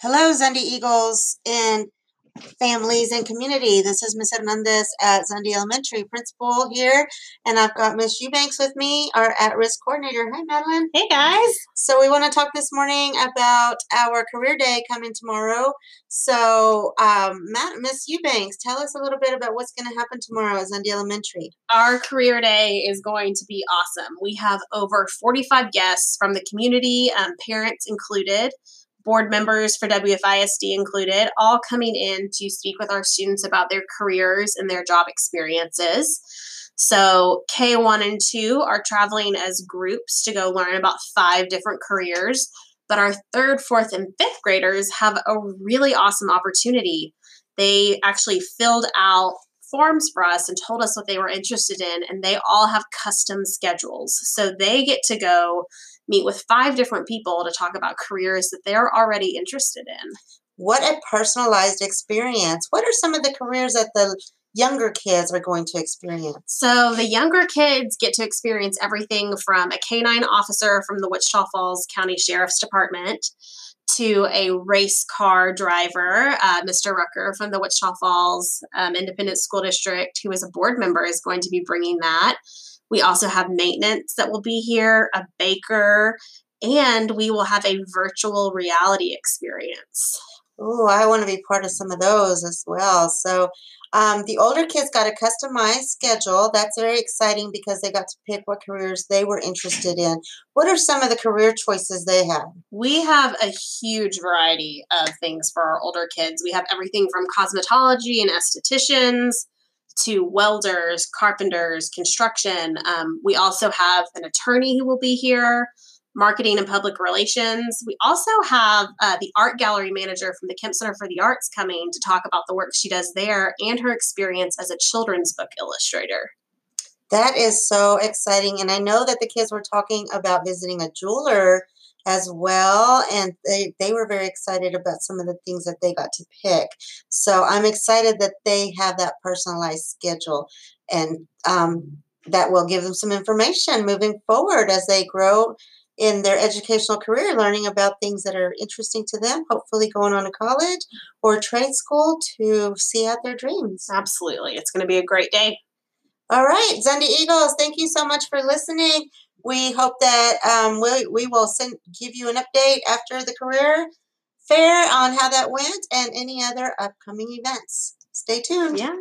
Hello, Zundy Eagles and families and community. This is Miss Hernandez at Zundy Elementary Principal here, and I've got Miss Eubanks with me, our at-risk coordinator. Hi, Madeline. Hey, guys. So we want to talk this morning about our career day coming tomorrow. So, um, Matt, Miss Eubanks, tell us a little bit about what's going to happen tomorrow at Zundy Elementary. Our career day is going to be awesome. We have over 45 guests from the community, um, parents included board members for WFISD included, all coming in to speak with our students about their careers and their job experiences. So, K1 and 2 are traveling as groups to go learn about five different careers. But our third, fourth, and fifth graders have a really awesome opportunity. They actually filled out forms for us and told us what they were interested in, and they all have custom schedules. So they get to go meet with five different people to talk about careers that they're already interested in. What a personalized experience. What are some of the careers that the younger kids are going to experience? So, the younger kids get to experience everything from a canine officer from the Wichita Falls County Sheriff's Department to a race car driver, uh, Mr. Rucker from the Wichita Falls um, Independent School District, who is a board member, is going to be bringing that. We also have maintenance that will be here, a baker, and we will have a virtual reality experience. Oh, I want to be part of some of those as well. So, um, the older kids got a customized schedule. That's very exciting because they got to pick what careers they were interested in. What are some of the career choices they have? We have a huge variety of things for our older kids. We have everything from cosmetology and estheticians to welders, carpenters, construction. Um, we also have an attorney who will be here, marketing and public relations. We also have uh, the art gallery manager from the Kemp Center for the Arts coming to talk about the work she does there and her experience as a children's book illustrator. That is so exciting. And I know that the kids were talking about visiting a jeweler as well. And they, they were very excited about some of the things that they got to pick. So I'm excited that they have that personalized schedule and um, that will give them some information moving forward as they grow in their educational career, learning about things that are interesting to them, hopefully going on to college or trade school to see out their dreams. Absolutely. It's going to be a great day. All right, Zundy Eagles, thank you so much for listening. We hope that um, we, we will send give you an update after the career fair on how that went and any other upcoming events. Stay tuned. Yeah.